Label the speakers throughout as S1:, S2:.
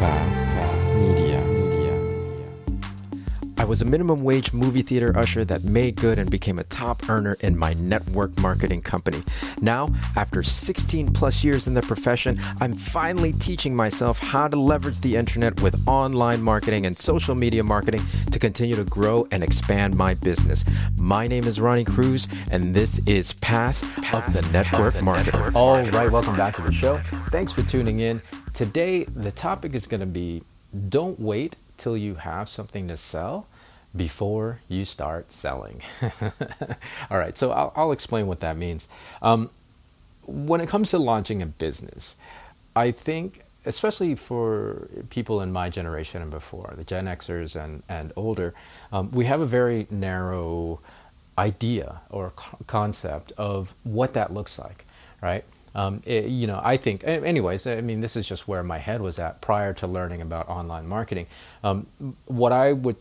S1: Path Media. Was a minimum wage movie theater usher that made good and became a top earner in my network marketing company. Now, after 16 plus years in the profession, I'm finally teaching myself how to leverage the internet with online marketing and social media marketing to continue to grow and expand my business. My name is Ronnie Cruz, and this is Path, of the Network Marketer. All right, welcome back to the show. Thanks for tuning in. Today, the topic is going to be don't wait till you have something to sell before you start selling. All right, so I'll, I'll, explain what that means. Um, when it comes to launching a business, I think, especially for people in my generation and before, the Gen Xers and, and older, um, we have a very narrow idea or co- concept of what that looks like, right? Um, it, you know, I think, anyways, I mean, this is just where my head was at prior to learning about online marketing. Um, what I would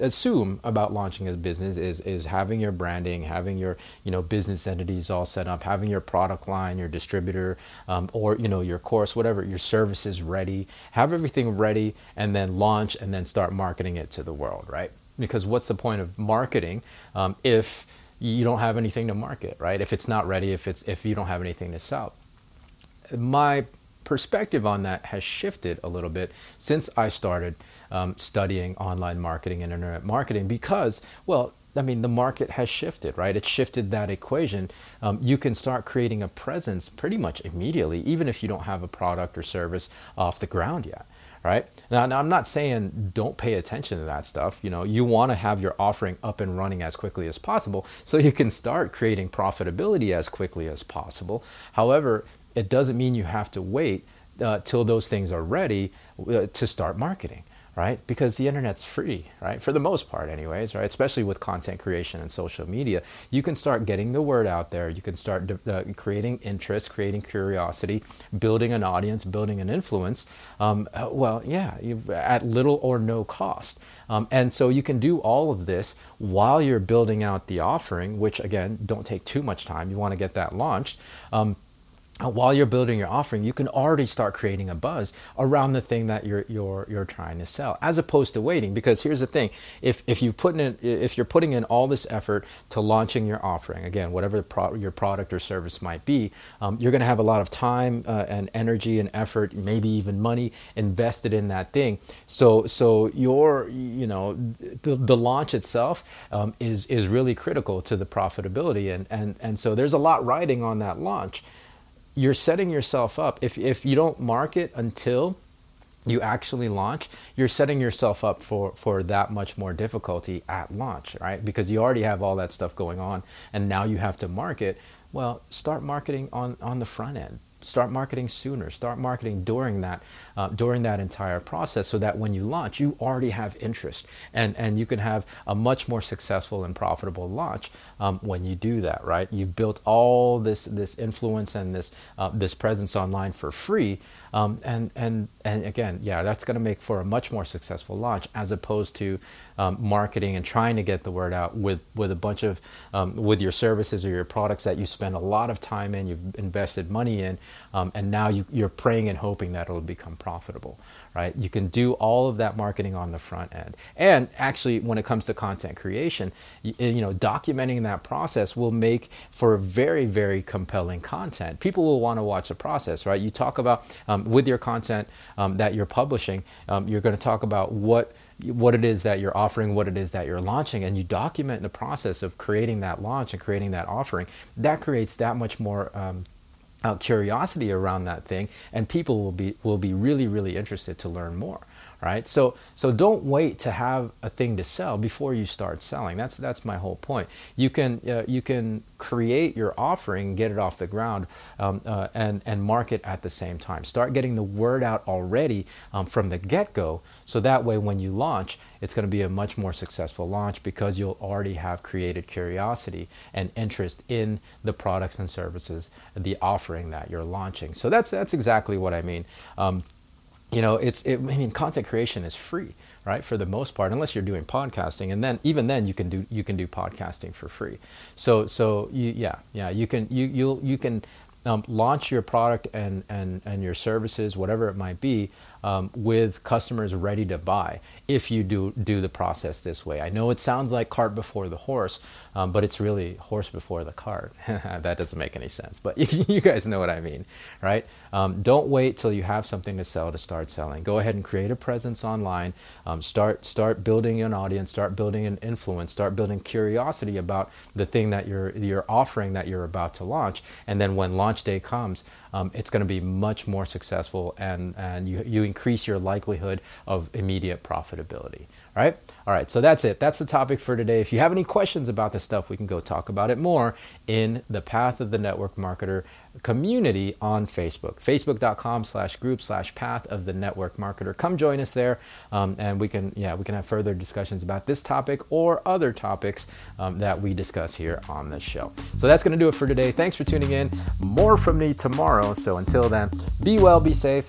S1: assume about launching a business is is having your branding, having your you know business entities all set up, having your product line, your distributor, um, or you know your course, whatever, your services ready, have everything ready, and then launch and then start marketing it to the world, right? Because what's the point of marketing um, if you don't have anything to market, right? If it's not ready, if it's if you don't have anything to sell. My perspective on that has shifted a little bit since I started um, studying online marketing and internet marketing because, well, I mean, the market has shifted, right? It shifted that equation. Um, you can start creating a presence pretty much immediately, even if you don't have a product or service off the ground yet right? Now, now, I'm not saying don't pay attention to that stuff. You know, you want to have your offering up and running as quickly as possible so you can start creating profitability as quickly as possible. However, it doesn't mean you have to wait uh, till those things are ready uh, to start marketing right? Because the internet's free, right? For the most part, anyways, right? Especially with content creation and social media, you can start getting the word out there. You can start uh, creating interest, creating curiosity, building an audience, building an influence. Um, uh, well, yeah, you, at little or no cost. Um, and so you can do all of this while you're building out the offering, which again, don't take too much time. You want to get that launched. Um, while you're building your offering, you can already start creating a buzz around the thing that you're you're you're trying to sell, as opposed to waiting. Because here's the thing: if if you put in if you're putting in all this effort to launching your offering, again, whatever pro- your product or service might be, um, you're going to have a lot of time uh, and energy and effort, maybe even money invested in that thing. So so your you know the, the launch itself um, is is really critical to the profitability, and and and so there's a lot riding on that launch you're setting yourself up. If, if you don't market until you actually launch, you're setting yourself up for, for that much more difficulty at launch, right? Because you already have all that stuff going on and now you have to market. Well, start marketing on, on the front end start marketing sooner start marketing during that uh, during that entire process so that when you launch you already have interest and and you can have a much more successful and profitable launch um, when you do that right? You've built all this this influence and this uh, this presence online for free um, and and and again yeah that's going to make for a much more successful launch as opposed to um, marketing and trying to get the word out with with a bunch of um, with your services or your products that you spend a lot of time in you've invested money in um, and now you, you're praying and hoping that it'll become profitable, right? You can do all of that marketing on the front end. And actually, when it comes to content creation, you, you know, documenting that process will make for very, very compelling content. People will want to watch the process, right? You talk about um, with your content um, that you're publishing, um, you're going to talk about what what it is that you're offering, what it is that you're launching, and you document the process of creating that launch and creating that offering. That creates that much more um, uh, curiosity around that thing, and people will be will be really really interested to learn more. Right. So so don't wait to have a thing to sell before you start selling. That's that's my whole point. You can uh, you can create your offering, get it off the ground, um, uh, and and market at the same time. Start getting the word out already um, from the get go, so that way when you launch, it's going to be a much more successful launch because you'll already have created curiosity and interest in the products and services, the offering that you're launching. So that's that's exactly what I mean. Um, you know, it's it, I mean, content creation is free, right? For the most part, unless you're doing podcasting, and then even then you can do you can do podcasting for free. So so you, yeah yeah you can you you'll you can um, launch your product and, and, and your services, whatever it might be, um, with customers ready to buy if you do do the process this way. I know it sounds like cart before the horse, um, but it's really horse before the cart. that doesn't make any sense, but you guys know what I mean, right? Um, don't wait till you have something to sell to start selling. Go ahead and create a presence online. Um, start start building an audience. Start building an influence. Start building curiosity about the thing that you're you're offering that you're about to launch. And then when launch day comes, um, it's going to be much more successful, and and you you increase your likelihood of immediate profitability. Right? All right. So that's it. That's the topic for today. If you have any questions about this stuff, we can go talk about it more in the Path of the Network Marketer community on Facebook. Facebook.com slash group slash path of the network marketer. Come join us there um, and we can yeah, we can have further discussions about this topic or other topics um, that we discuss here on the show. So that's gonna do it for today. Thanks for tuning in. More from me tomorrow. So until then, be well, be safe.